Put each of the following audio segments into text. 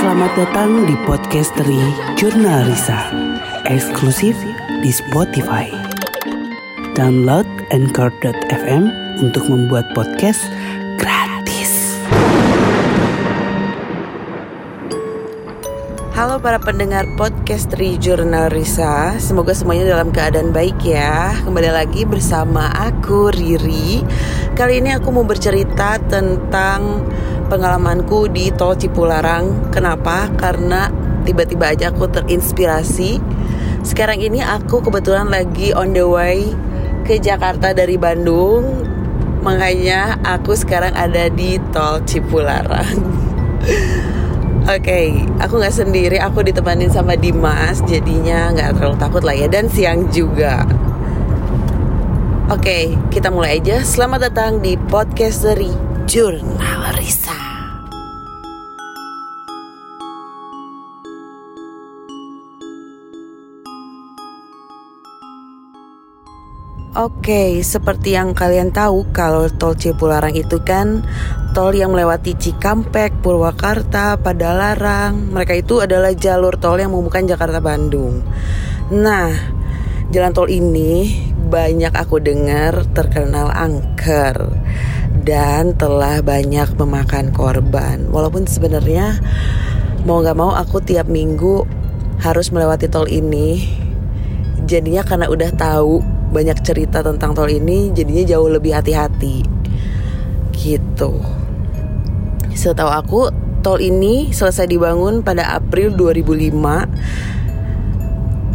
Selamat datang di podcast dari Jurnal Risa, eksklusif di Spotify. Download Anchor.fm untuk membuat podcast gratis. Halo para pendengar podcast dari Jurnal Risa Semoga semuanya dalam keadaan baik ya Kembali lagi bersama aku Riri Kali ini aku mau bercerita tentang pengalamanku di Tol Cipularang. Kenapa? Karena tiba-tiba aja aku terinspirasi. Sekarang ini aku kebetulan lagi on the way ke Jakarta dari Bandung. Makanya aku sekarang ada di Tol Cipularang. Oke, okay, aku nggak sendiri, aku ditemanin sama Dimas, jadinya nggak terlalu takut lah ya, dan siang juga. Oke, okay, kita mulai aja. Selamat datang di podcast dari Oke, seperti yang kalian tahu, kalau tol Cipularang itu kan tol yang melewati Cikampek, Purwakarta, Padalarang. Mereka itu adalah jalur tol yang menghubungkan Jakarta Bandung. Nah, jalan tol ini banyak aku dengar terkenal angker dan telah banyak memakan korban. Walaupun sebenarnya mau nggak mau aku tiap minggu harus melewati tol ini. Jadinya karena udah tahu banyak cerita tentang tol ini jadinya jauh lebih hati-hati. Gitu. Setahu aku tol ini selesai dibangun pada April 2005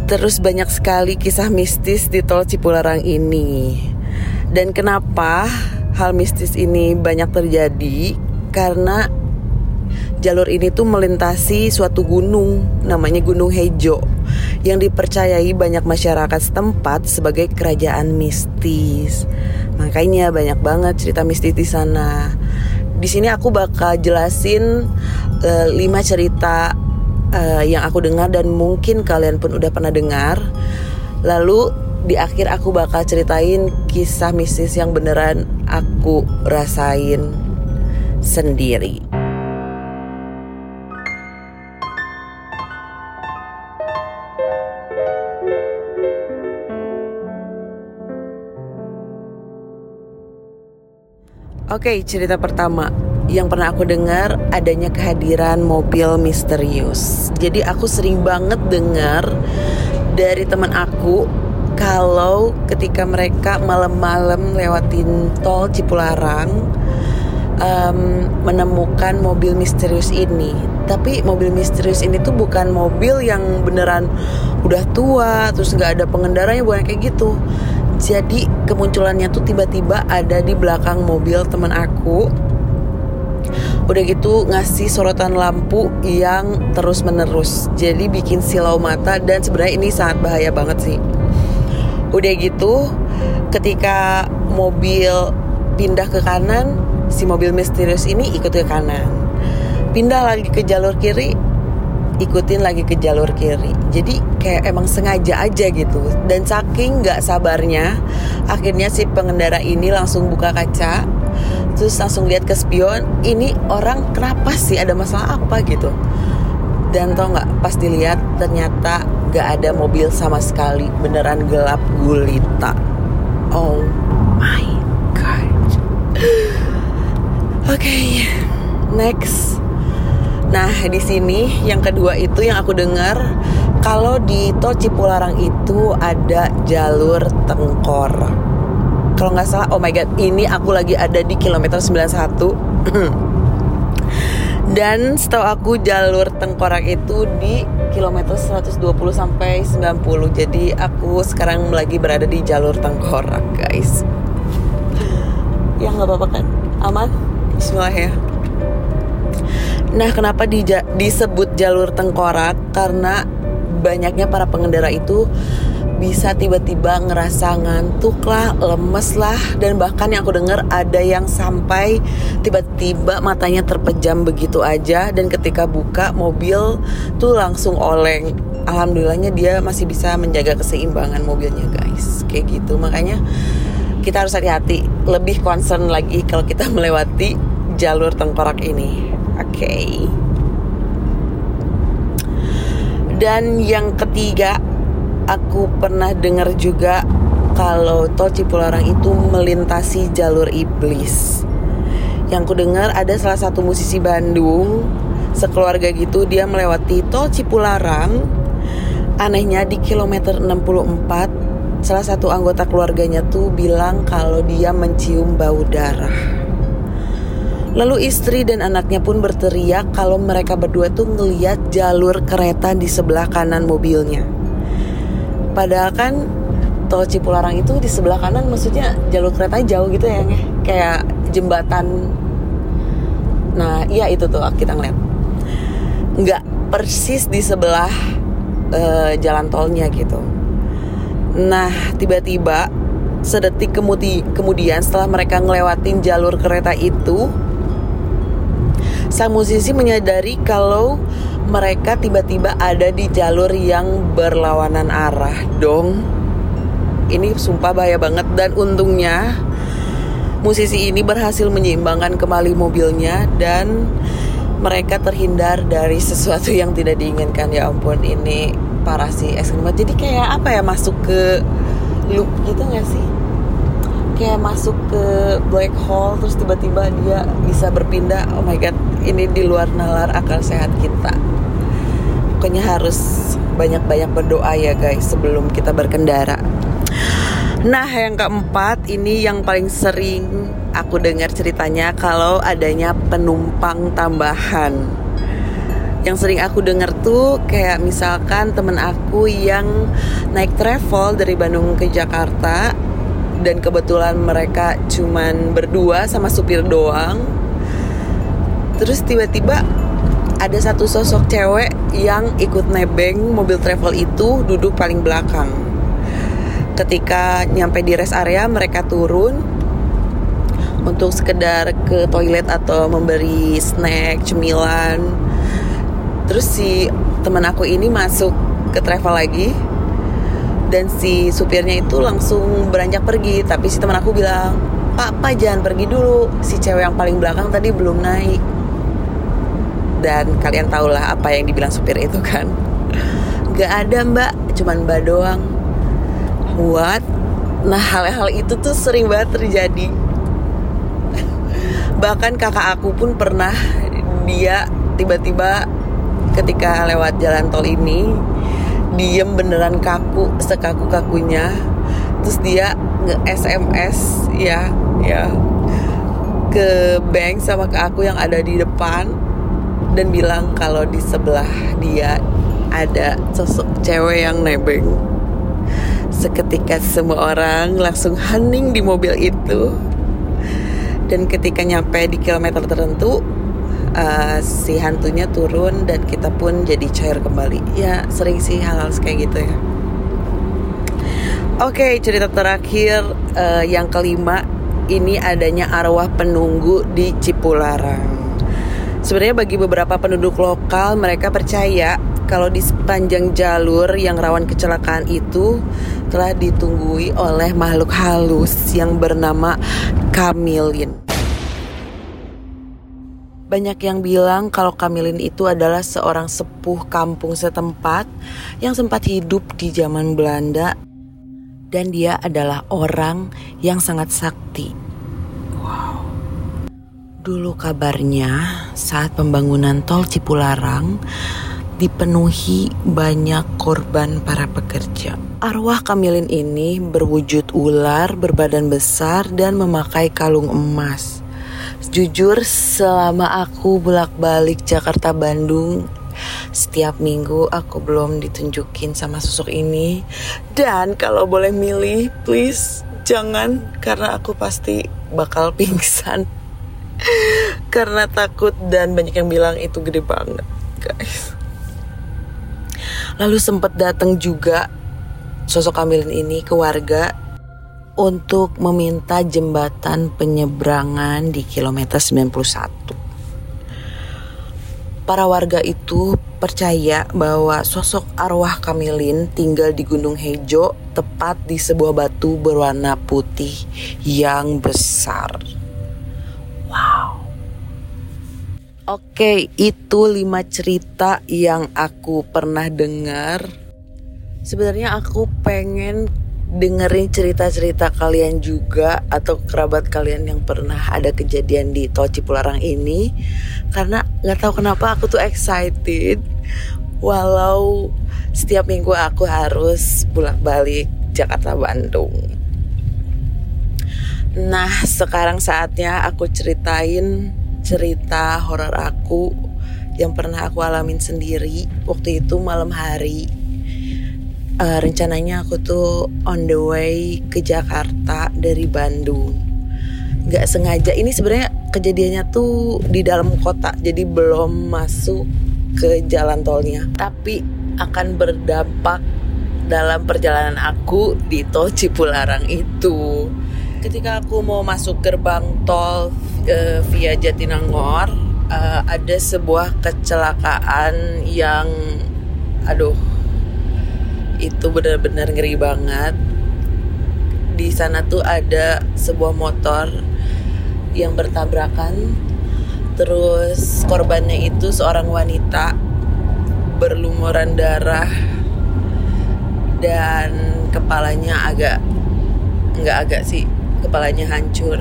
terus banyak sekali kisah mistis di tol Cipularang ini. Dan kenapa hal mistis ini banyak terjadi? Karena jalur ini tuh melintasi suatu gunung namanya Gunung Hejo yang dipercayai banyak masyarakat setempat sebagai kerajaan mistis. Makanya banyak banget cerita mistis di sana. Di sini aku bakal jelasin uh, lima cerita uh, yang aku dengar dan mungkin kalian pun udah pernah dengar. Lalu di akhir aku bakal ceritain kisah mistis yang beneran aku rasain sendiri. Oke, cerita pertama yang pernah aku dengar adanya kehadiran mobil misterius. Jadi aku sering banget dengar dari teman aku kalau ketika mereka malam-malam lewatin tol Cipularang um, menemukan mobil misterius ini. Tapi mobil misterius ini tuh bukan mobil yang beneran udah tua terus nggak ada pengendaranya bukan kayak gitu jadi kemunculannya tuh tiba-tiba ada di belakang mobil teman aku. Udah gitu ngasih sorotan lampu yang terus menerus jadi bikin silau mata dan sebenarnya ini sangat bahaya banget sih. Udah gitu ketika mobil pindah ke kanan si mobil misterius ini ikut ke kanan. Pindah lagi ke jalur kiri ikutin lagi ke jalur kiri. Jadi kayak emang sengaja aja gitu. Dan saking nggak sabarnya akhirnya si pengendara ini langsung buka kaca terus langsung lihat ke spion ini orang kenapa sih? Ada masalah apa? gitu. Dan tau nggak pas dilihat ternyata nggak ada mobil sama sekali. Beneran gelap gulita. Oh my god. Oke okay, next Nah, di sini yang kedua itu yang aku dengar kalau di Tol Cipularang itu ada jalur tengkorak. Kalau nggak salah, oh my god, ini aku lagi ada di kilometer 91. Dan setahu aku jalur tengkorak itu di kilometer 120 sampai 90. Jadi aku sekarang lagi berada di jalur tengkorak, guys. Ya nggak apa-apa kan? Aman? Bismillah ya. Nah, kenapa di, disebut jalur tengkorak? Karena banyaknya para pengendara itu bisa tiba-tiba ngerasa ngantuk lah, lemes lah, dan bahkan yang aku dengar ada yang sampai tiba-tiba matanya terpejam begitu aja dan ketika buka mobil tuh langsung oleng. Alhamdulillahnya dia masih bisa menjaga keseimbangan mobilnya guys, kayak gitu. Makanya kita harus hati-hati, lebih concern lagi kalau kita melewati jalur tengkorak ini. Oke. Okay. Dan yang ketiga, aku pernah dengar juga kalau tol Cipularang itu melintasi jalur iblis. Yang ku dengar ada salah satu musisi Bandung sekeluarga gitu dia melewati tol Cipularang. Anehnya di kilometer 64 salah satu anggota keluarganya tuh bilang kalau dia mencium bau darah. Lalu istri dan anaknya pun berteriak kalau mereka berdua tuh ngeliat jalur kereta di sebelah kanan mobilnya. Padahal kan tol Cipularang itu di sebelah kanan maksudnya jalur kereta jauh gitu ya kayak jembatan. Nah iya itu tuh kita ngeliat. Nggak persis di sebelah uh, jalan tolnya gitu. Nah tiba-tiba sedetik kemudi kemudian setelah mereka ngelewatin jalur kereta itu sang musisi menyadari kalau mereka tiba-tiba ada di jalur yang berlawanan arah. Dong ini sumpah bahaya banget. Dan untungnya musisi ini berhasil menyeimbangkan kembali mobilnya dan mereka terhindar dari sesuatu yang tidak diinginkan. Ya ampun ini parah sih ekstrim jadi kayak apa ya masuk ke loop gitu gak sih? Kayak masuk ke black hole terus tiba-tiba dia bisa berpindah. Oh my god ini di luar nalar akal sehat kita pokoknya harus banyak-banyak berdoa ya guys sebelum kita berkendara Nah, yang keempat ini yang paling sering aku dengar ceritanya kalau adanya penumpang tambahan. Yang sering aku dengar tuh kayak misalkan temen aku yang naik travel dari Bandung ke Jakarta dan kebetulan mereka cuman berdua sama supir doang. Terus tiba-tiba ada satu sosok cewek yang ikut nebeng mobil travel itu duduk paling belakang. Ketika nyampe di rest area mereka turun untuk sekedar ke toilet atau memberi snack cemilan. Terus si teman aku ini masuk ke travel lagi dan si supirnya itu langsung beranjak pergi. Tapi si teman aku bilang pak pak jangan pergi dulu. Si cewek yang paling belakang tadi belum naik dan kalian tahulah apa yang dibilang supir itu kan. Gak ada mbak. Cuman mbak doang. Buat nah hal-hal itu tuh sering banget terjadi. Bahkan kakak aku pun pernah dia tiba-tiba ketika lewat jalan tol ini diem beneran kaku sekaku kakunya terus dia nge SMS ya ya ke bank sama ke aku yang ada di depan dan bilang kalau di sebelah dia ada sosok cewek yang nebeng. Seketika semua orang langsung hening di mobil itu. Dan ketika nyampe di kilometer tertentu uh, Si hantunya turun dan kita pun jadi cair kembali. Ya sering sih hal-hal kayak gitu ya. Oke okay, cerita terakhir uh, yang kelima Ini adanya arwah penunggu di Cipularang Sebenarnya bagi beberapa penduduk lokal mereka percaya kalau di sepanjang jalur yang rawan kecelakaan itu telah ditunggui oleh makhluk halus yang bernama Kamilin. Banyak yang bilang kalau Kamilin itu adalah seorang sepuh kampung setempat yang sempat hidup di zaman Belanda dan dia adalah orang yang sangat sakti. Wow. Dulu kabarnya saat pembangunan tol Cipularang dipenuhi banyak korban para pekerja. Arwah Kamilin ini berwujud ular, berbadan besar, dan memakai kalung emas. Jujur, selama aku bolak-balik Jakarta Bandung, setiap minggu aku belum ditunjukin sama sosok ini. Dan kalau boleh milih, please jangan, karena aku pasti bakal pingsan. karena takut dan banyak yang bilang itu gede banget, guys. Lalu sempat datang juga sosok Kamilin ini ke warga untuk meminta jembatan penyeberangan di kilometer 91. Para warga itu percaya bahwa sosok arwah Kamilin tinggal di Gunung Hejo tepat di sebuah batu berwarna putih yang besar. Oke, itu lima cerita yang aku pernah dengar. Sebenarnya aku pengen dengerin cerita-cerita kalian juga atau kerabat kalian yang pernah ada kejadian di Tol Cipularang ini karena nggak tahu kenapa aku tuh excited walau setiap minggu aku harus bolak-balik Jakarta Bandung. Nah, sekarang saatnya aku ceritain cerita horor aku yang pernah aku alamin sendiri waktu itu malam hari. Uh, rencananya aku tuh on the way ke Jakarta dari Bandung. Nggak sengaja ini sebenarnya kejadiannya tuh di dalam kota jadi belum masuk ke jalan tolnya. Tapi akan berdampak dalam perjalanan aku di tol Cipularang itu. Ketika aku mau masuk gerbang tol uh, via Jatinangor uh, ada sebuah kecelakaan yang aduh itu benar-benar ngeri banget. Di sana tuh ada sebuah motor yang bertabrakan terus korbannya itu seorang wanita berlumuran darah dan kepalanya agak nggak agak sih kepalanya hancur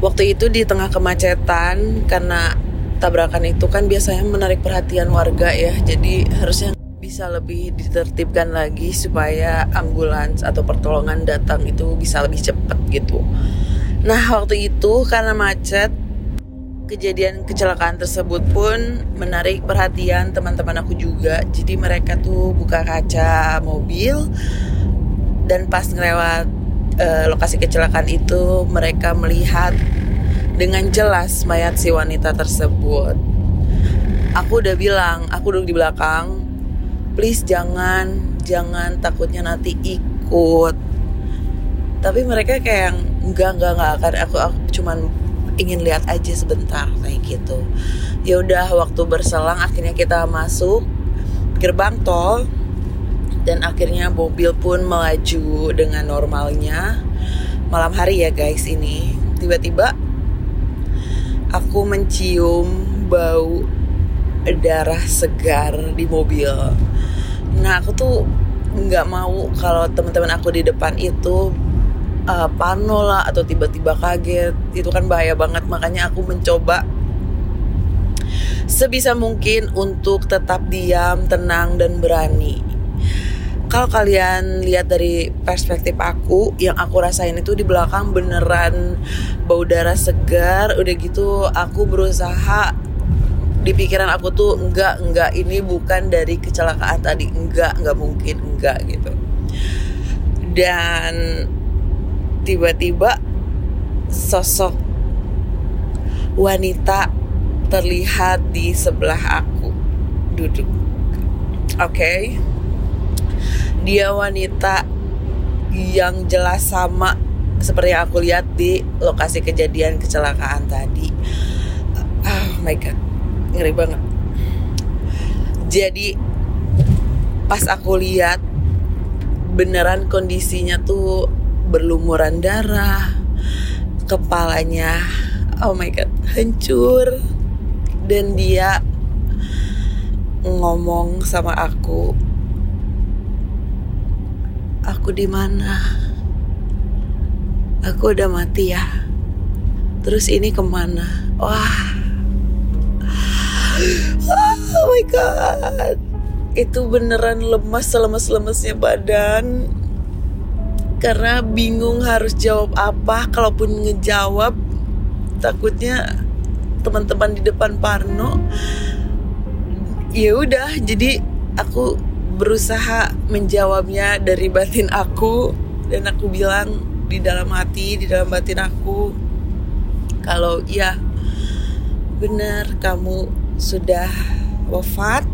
waktu itu di tengah kemacetan karena tabrakan itu kan biasanya menarik perhatian warga ya jadi harusnya bisa lebih ditertibkan lagi supaya ambulans atau pertolongan datang itu bisa lebih cepat gitu. Nah waktu itu karena macet kejadian kecelakaan tersebut pun menarik perhatian teman-teman aku juga. Jadi mereka tuh buka kaca mobil dan pas ngelewat uh, lokasi kecelakaan itu mereka melihat dengan jelas mayat si wanita tersebut. Aku udah bilang, aku duduk di belakang, please jangan jangan takutnya nanti ikut. Tapi mereka kayak enggak enggak enggak akan aku aku cuman ingin lihat aja sebentar kayak gitu. Ya udah waktu berselang akhirnya kita masuk gerbang tol dan akhirnya mobil pun melaju dengan normalnya malam hari ya guys ini. Tiba-tiba aku mencium bau darah segar di mobil. Nah aku tuh nggak mau kalau teman-teman aku di depan itu uh, pano lah atau tiba-tiba kaget. Itu kan bahaya banget. Makanya aku mencoba sebisa mungkin untuk tetap diam, tenang dan berani. Kalau kalian lihat dari perspektif aku, yang aku rasain itu di belakang beneran bau darah segar. Udah gitu aku berusaha di pikiran aku tuh enggak enggak ini bukan dari kecelakaan tadi enggak enggak mungkin enggak gitu dan tiba-tiba sosok wanita terlihat di sebelah aku duduk oke okay. Dia wanita yang jelas sama seperti yang aku lihat di lokasi kejadian kecelakaan tadi. Oh my god. Ngeri banget. Jadi pas aku lihat beneran kondisinya tuh berlumuran darah kepalanya oh my god hancur. Dan dia ngomong sama aku aku di mana? Aku udah mati ya. Terus ini ke mana? Wah. Oh my god. Itu beneran lemas selemes-lemesnya badan. Karena bingung harus jawab apa kalaupun ngejawab takutnya teman-teman di depan Parno ya udah jadi aku berusaha menjawabnya dari batin aku dan aku bilang di dalam hati di dalam batin aku kalau ya benar kamu sudah wafat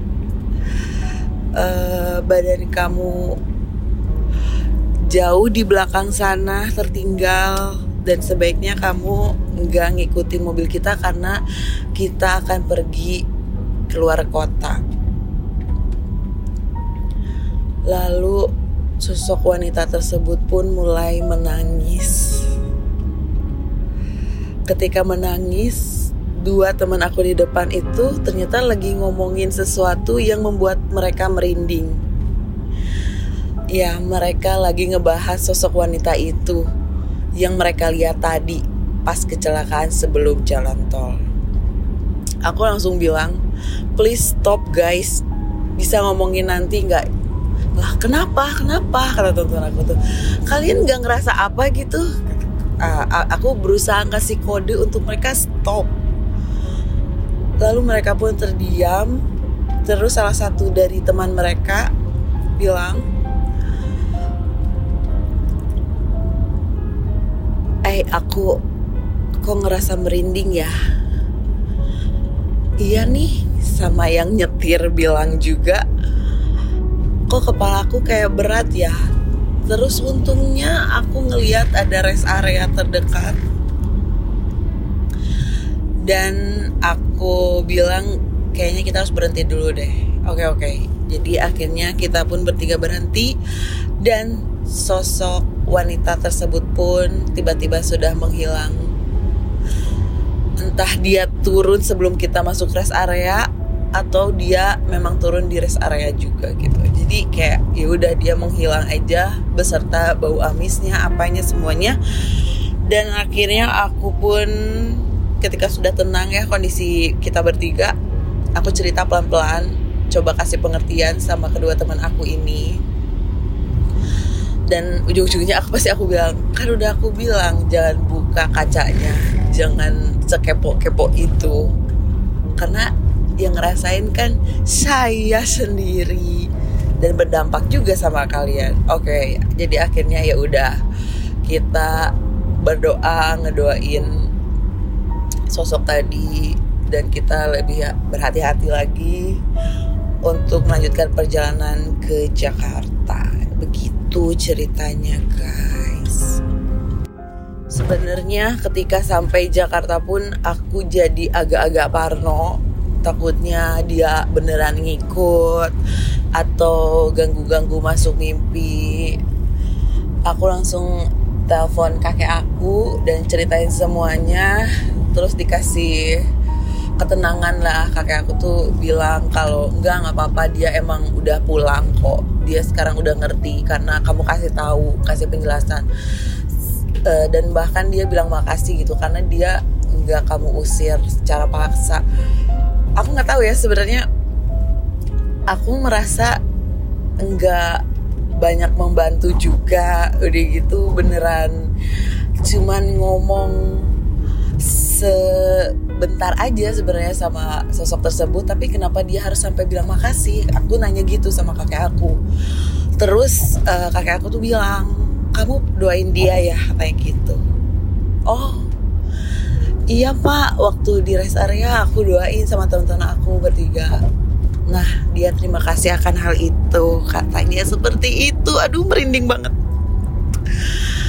uh, badan kamu jauh di belakang sana tertinggal dan sebaiknya kamu nggak ngikutin mobil kita karena kita akan pergi keluar kota. Lalu sosok wanita tersebut pun mulai menangis. ketika menangis dua teman aku di depan itu ternyata lagi ngomongin sesuatu yang membuat mereka merinding. Ya, mereka lagi ngebahas sosok wanita itu yang mereka lihat tadi pas kecelakaan sebelum jalan tol. Aku langsung bilang, please stop guys, bisa ngomongin nanti nggak? Lah kenapa? Kenapa? Kata tonton aku tuh, kalian nggak ngerasa apa gitu? Uh, aku berusaha kasih kode untuk mereka stop Lalu mereka pun terdiam. Terus salah satu dari teman mereka bilang, "Eh, aku kok ngerasa merinding ya?" Iya nih, sama yang nyetir bilang juga, "Kok kepalaku kayak berat ya?" Terus untungnya aku ngeliat ada rest area terdekat. Dan aku bilang kayaknya kita harus berhenti dulu deh. Oke oke. Jadi akhirnya kita pun bertiga berhenti. Dan sosok wanita tersebut pun tiba-tiba sudah menghilang. Entah dia turun sebelum kita masuk rest area atau dia memang turun di rest area juga gitu. Jadi kayak ya udah dia menghilang aja beserta bau amisnya apanya semuanya. Dan akhirnya aku pun ketika sudah tenang ya kondisi kita bertiga aku cerita pelan-pelan coba kasih pengertian sama kedua teman aku ini. Dan ujung-ujungnya aku pasti aku bilang kan udah aku bilang jangan buka kacanya jangan sekepo-kepo itu. Karena yang ngerasain kan saya sendiri dan berdampak juga sama kalian oke okay, jadi akhirnya ya udah kita berdoa ngedoain sosok tadi dan kita lebih berhati-hati lagi untuk melanjutkan perjalanan ke Jakarta. Begitu ceritanya, guys. Sebenarnya ketika sampai Jakarta pun aku jadi agak-agak parno. Takutnya dia beneran ngikut atau ganggu-ganggu masuk mimpi. Aku langsung telepon kakek aku dan ceritain semuanya. Terus dikasih ketenangan lah. Kakek aku tuh bilang kalau enggak nggak apa-apa dia emang udah pulang kok. Dia sekarang udah ngerti karena kamu kasih tahu kasih penjelasan. Uh, dan bahkan dia bilang makasih gitu karena dia nggak kamu usir secara paksa aku nggak tahu ya sebenarnya aku merasa enggak banyak membantu juga udah gitu beneran cuman ngomong sebentar aja sebenarnya sama sosok tersebut tapi kenapa dia harus sampai bilang makasih? Aku nanya gitu sama kakek aku. Terus uh, kakek aku tuh bilang kamu doain dia ya kayak gitu. Oh iya pak. Waktu di rest area aku doain sama teman-teman aku bertiga. Nah dia terima kasih akan hal itu. Katanya seperti itu. Aduh merinding banget.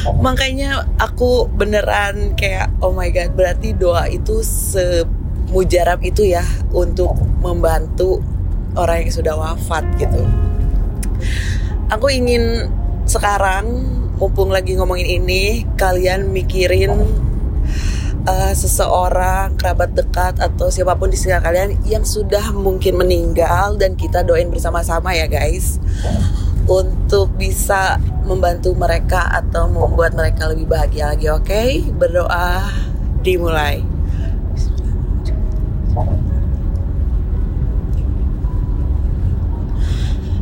Makanya aku beneran kayak oh my god berarti doa itu semujarab itu ya untuk membantu orang yang sudah wafat gitu. Aku ingin sekarang mumpung lagi ngomongin ini kalian mikirin uh, seseorang kerabat dekat atau siapa pun di sekitar kalian yang sudah mungkin meninggal dan kita doain bersama-sama ya guys. Untuk bisa membantu mereka atau membuat mereka lebih bahagia lagi oke? Okay? berdoa dimulai.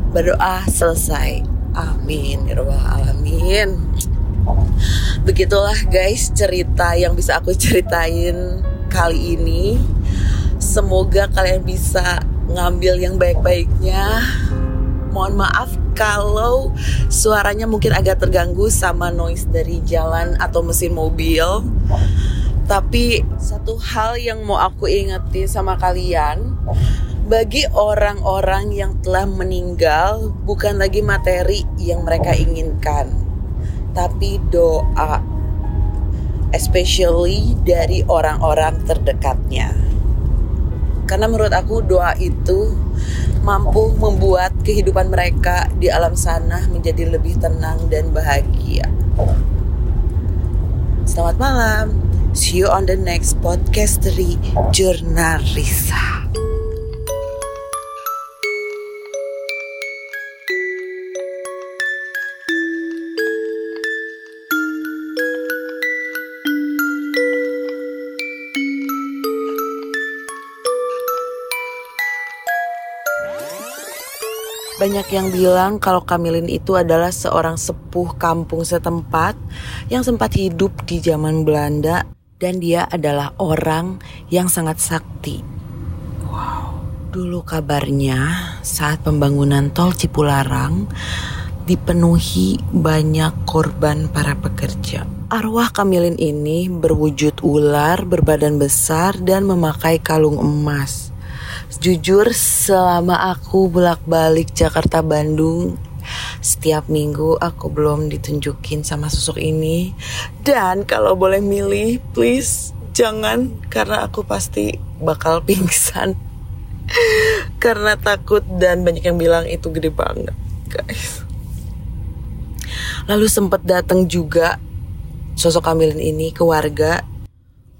Berdoa selesai. Amin. Ya alamin begitulah guys cerita yang bisa aku ceritain kali ini. Semoga kalian bisa ngambil yang baik-baiknya. Mohon maaf kalau suaranya mungkin agak terganggu sama noise dari jalan atau mesin mobil. Tapi satu hal yang mau aku ingetin sama kalian, bagi orang-orang yang telah meninggal bukan lagi materi yang mereka inginkan, tapi doa. Especially dari orang-orang terdekatnya. Karena menurut aku doa itu mampu membuat kehidupan mereka di alam sana menjadi lebih tenang dan bahagia. Selamat malam. See you on the next podcast Jurnal Risa. Banyak yang bilang kalau Kamilin itu adalah seorang sepuh kampung setempat yang sempat hidup di zaman Belanda dan dia adalah orang yang sangat sakti. Wow. Dulu kabarnya saat pembangunan tol Cipularang dipenuhi banyak korban para pekerja. Arwah Kamilin ini berwujud ular, berbadan besar dan memakai kalung emas. Jujur selama aku bolak-balik Jakarta Bandung setiap minggu aku belum ditunjukin sama sosok ini. Dan kalau boleh milih please jangan karena aku pasti bakal pingsan. Karena takut dan banyak yang bilang itu gede banget guys. Lalu sempat datang juga sosok Kamilin ini ke warga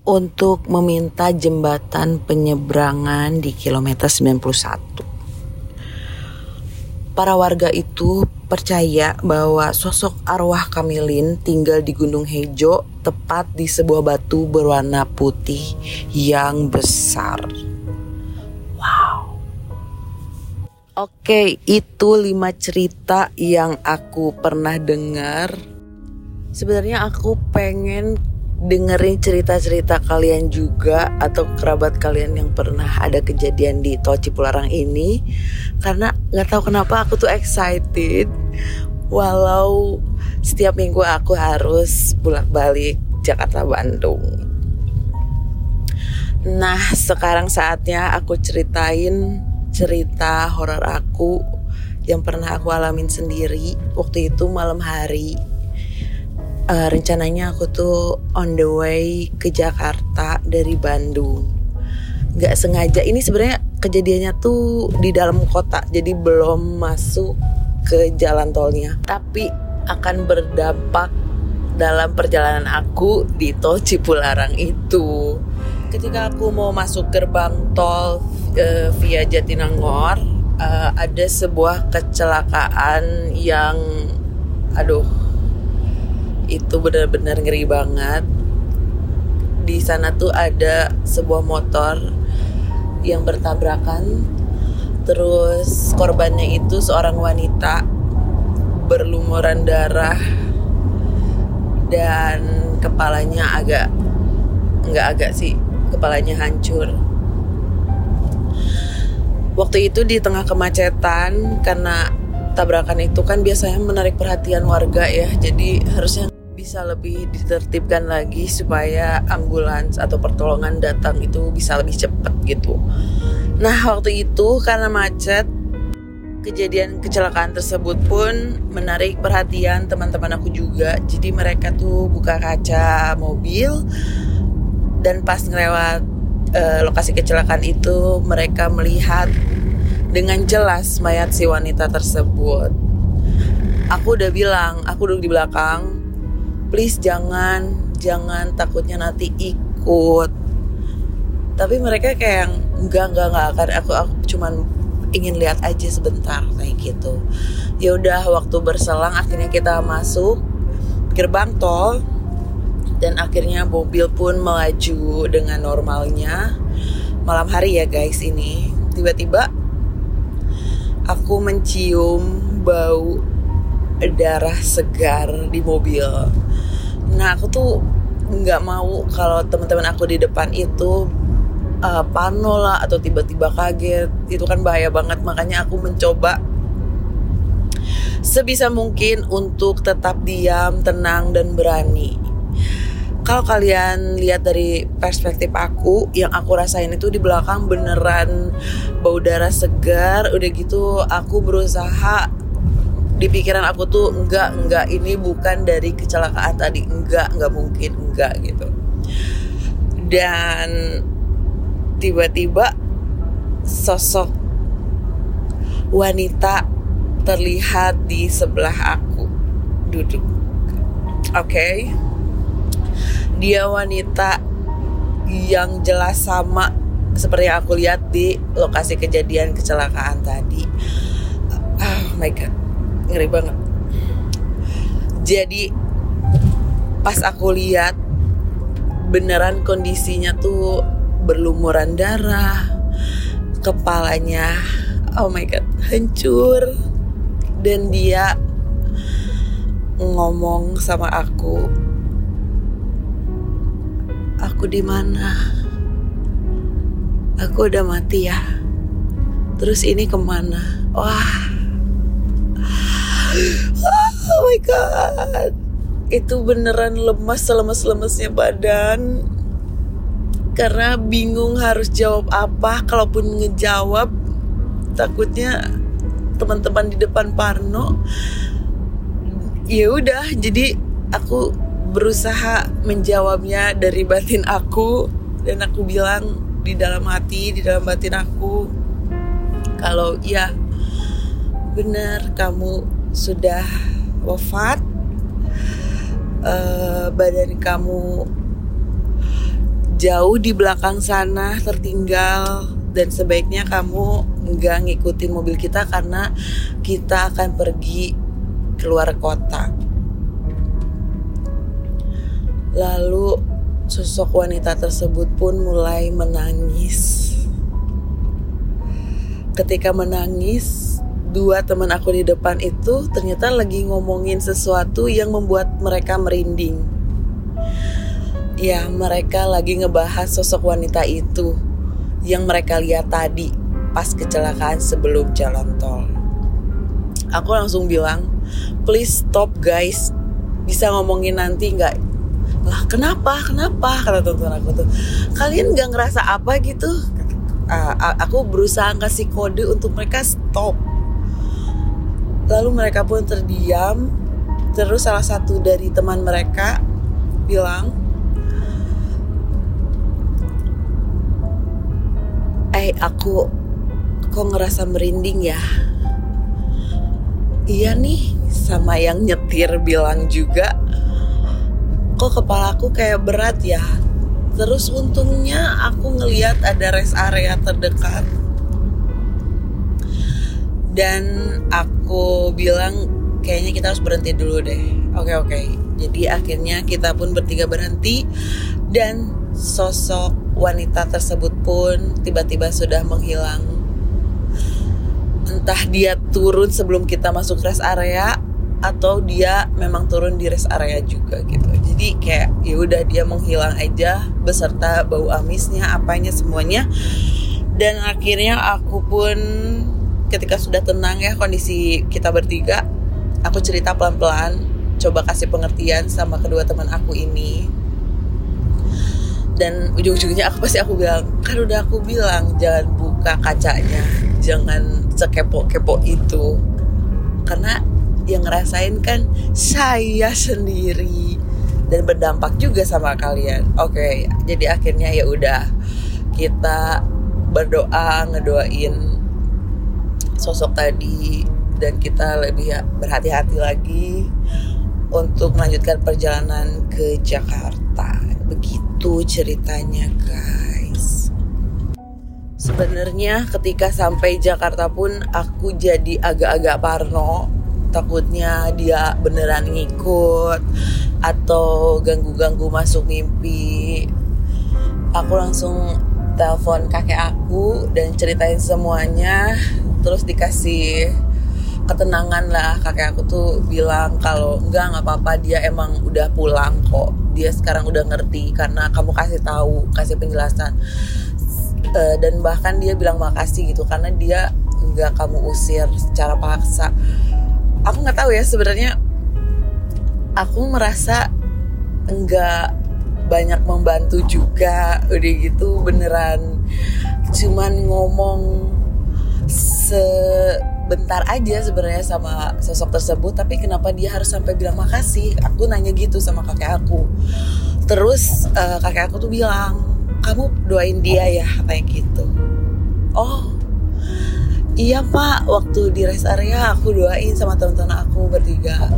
untuk meminta jembatan penyeberangan di kilometer 91. Para warga itu percaya bahwa sosok arwah Kamilin tinggal di Gunung Hejo tepat di sebuah batu berwarna putih yang besar. Wow. Oke, itu lima cerita yang aku pernah dengar. Sebenarnya aku pengen dengerin cerita-cerita kalian juga atau kerabat kalian yang pernah ada kejadian di Tol Cipularang ini. Karena nggak tahu kenapa aku tuh excited. Walau setiap minggu aku harus bolak-balik Jakarta Bandung. Nah, sekarang saatnya aku ceritain cerita horor aku yang pernah aku alamin sendiri waktu itu malam hari uh, rencananya aku tuh on the way ke Jakarta dari Bandung. Nggak sengaja. Ini sebenarnya kejadiannya tuh di dalam kota jadi belum masuk ke jalan tolnya. Tapi akan berdampak dalam perjalanan aku di tol Cipularang itu. Ketika aku mau masuk gerbang tol uh, via Jatinangor uh, ada sebuah kecelakaan yang aduh itu benar-benar ngeri banget. Di sana tuh ada sebuah motor yang bertabrakan. Terus korbannya itu seorang wanita berlumuran darah dan kepalanya agak nggak agak sih kepalanya hancur. Waktu itu di tengah kemacetan karena tabrakan itu kan biasanya menarik perhatian warga ya jadi harusnya bisa lebih ditertibkan lagi supaya ambulans atau pertolongan datang itu bisa lebih cepat gitu. Nah waktu itu karena macet kejadian kecelakaan tersebut pun menarik perhatian teman-teman aku juga. Jadi mereka tuh buka kaca mobil dan pas ngelewat uh, lokasi kecelakaan itu mereka melihat dengan jelas mayat si wanita tersebut. Aku udah bilang, aku duduk di belakang, please jangan jangan takutnya nanti ikut. Tapi mereka kayak enggak enggak enggak akan aku aku cuman ingin lihat aja sebentar kayak gitu. Ya udah waktu berselang akhirnya kita masuk gerbang tol dan akhirnya mobil pun melaju dengan normalnya malam hari ya guys ini. Tiba-tiba aku mencium bau darah segar di mobil nah aku tuh nggak mau kalau teman-teman aku di depan itu uh, pano lah atau tiba-tiba kaget itu kan bahaya banget makanya aku mencoba sebisa mungkin untuk tetap diam, tenang dan berani. Kalau kalian lihat dari perspektif aku, yang aku rasain itu di belakang beneran bau darah segar. Udah gitu aku berusaha di pikiran aku tuh enggak enggak ini bukan dari kecelakaan tadi enggak enggak mungkin enggak gitu dan tiba-tiba sosok wanita terlihat di sebelah aku duduk oke okay. dia wanita yang jelas sama seperti yang aku lihat di lokasi kejadian kecelakaan tadi. Oh my god, ngeri banget. Jadi pas aku lihat beneran kondisinya tuh berlumuran darah, kepalanya oh my god hancur. Dan dia ngomong sama aku aku di mana? Aku udah mati ya. Terus ini ke mana? Wah oh my god. Itu beneran lemas selemes-lemesnya badan. Karena bingung harus jawab apa kalaupun ngejawab takutnya teman-teman di depan Parno ya udah. Jadi aku berusaha menjawabnya dari batin aku dan aku bilang di dalam hati, di dalam batin aku kalau ya benar kamu sudah wafat uh, badan kamu jauh di belakang sana tertinggal dan sebaiknya kamu nggak ngikutin mobil kita karena kita akan pergi keluar kota. Lalu sosok wanita tersebut pun mulai menangis. Ketika menangis, dua teman aku di depan itu ternyata lagi ngomongin sesuatu yang membuat mereka merinding. Ya, mereka lagi ngebahas sosok wanita itu yang mereka lihat tadi pas kecelakaan sebelum jalan tol. Aku langsung bilang, please stop guys, bisa ngomongin nanti nggak? Lah kenapa? Kenapa? kata tonton aku tuh. Kalian nggak ngerasa apa gitu? Uh, aku berusaha kasih kode untuk mereka stop lalu mereka pun terdiam. Terus salah satu dari teman mereka bilang eh aku kok ngerasa merinding ya? Iya nih sama yang nyetir bilang juga. Kok kepalaku kayak berat ya? Terus untungnya aku ngeliat ada rest area terdekat. Dan aku bilang kayaknya kita harus berhenti dulu deh. Oke oke. Jadi akhirnya kita pun bertiga berhenti dan sosok wanita tersebut pun tiba-tiba sudah menghilang. Entah dia turun sebelum kita masuk rest area atau dia memang turun di rest area juga gitu. Jadi kayak ya udah dia menghilang aja beserta bau amisnya apanya semuanya. Dan akhirnya aku pun ketika sudah tenang ya kondisi kita bertiga aku cerita pelan-pelan coba kasih pengertian sama kedua teman aku ini dan ujung-ujungnya aku pasti aku bilang kan udah aku bilang jangan buka kacanya jangan sekepo-kepo itu karena yang ngerasain kan saya sendiri dan berdampak juga sama kalian. Oke, okay, jadi akhirnya ya udah kita berdoa ngedoain sosok tadi dan kita lebih berhati-hati lagi untuk melanjutkan perjalanan ke Jakarta. Begitu ceritanya, guys. Sebenarnya ketika sampai Jakarta pun aku jadi agak-agak parno takutnya dia beneran ngikut atau ganggu-ganggu masuk mimpi aku langsung telepon kakek aku dan ceritain semuanya terus dikasih ketenangan lah. Kakek aku tuh bilang kalau enggak nggak apa-apa dia emang udah pulang kok. Dia sekarang udah ngerti karena kamu kasih tahu kasih penjelasan. Uh, dan bahkan dia bilang makasih gitu karena dia nggak kamu usir secara paksa. Aku nggak tahu ya sebenarnya aku merasa enggak banyak membantu juga. Udah gitu beneran cuman ngomong sebentar aja sebenarnya sama sosok tersebut tapi kenapa dia harus sampai bilang makasih aku nanya gitu sama kakek aku terus uh, kakek aku tuh bilang kamu doain dia ya kayak gitu oh Iya pak, waktu di rest area aku doain sama teman-teman aku bertiga.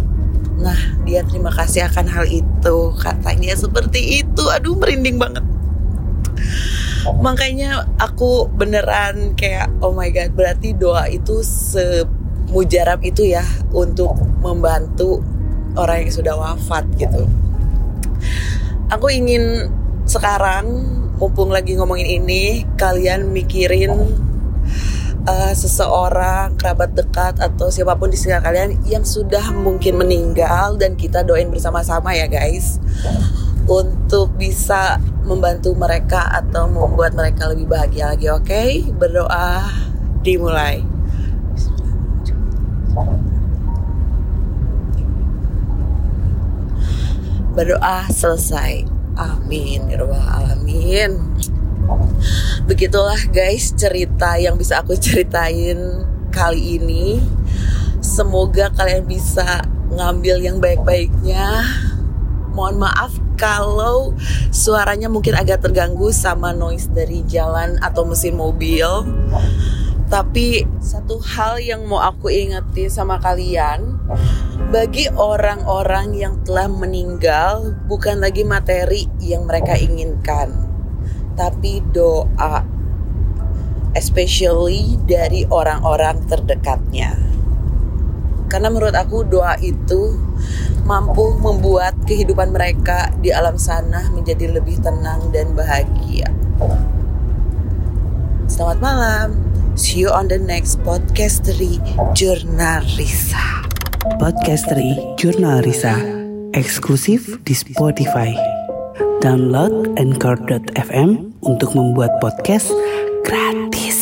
Nah, dia terima kasih akan hal itu. Katanya seperti itu. Aduh, merinding banget. Makanya aku beneran kayak oh my god, berarti doa itu semujarab itu ya untuk membantu orang yang sudah wafat gitu. Aku ingin sekarang mumpung lagi ngomongin ini, kalian mikirin uh, seseorang, kerabat dekat atau siapa pun di sekitar kalian yang sudah mungkin meninggal dan kita doain bersama-sama ya guys untuk bisa membantu mereka atau membuat mereka lebih bahagia lagi oke? Okay? berdoa dimulai. Berdoa selesai. Amin. Ya alamin. Begitulah guys cerita yang bisa aku ceritain kali ini. Semoga kalian bisa ngambil yang baik-baiknya. Mohon maaf kalau suaranya mungkin agak terganggu sama noise dari jalan atau mesin mobil tapi satu hal yang mau aku ingetin sama kalian bagi orang-orang yang telah meninggal bukan lagi materi yang mereka inginkan tapi doa especially dari orang-orang terdekatnya. Karena menurut aku doa itu mampu membuat kehidupan mereka di alam sana menjadi lebih tenang dan bahagia. Selamat malam. See you on the next podcastery Jurnal Risa. Podcastery Jurnal Risa eksklusif di Spotify. Download Anchor.fm untuk membuat podcast gratis.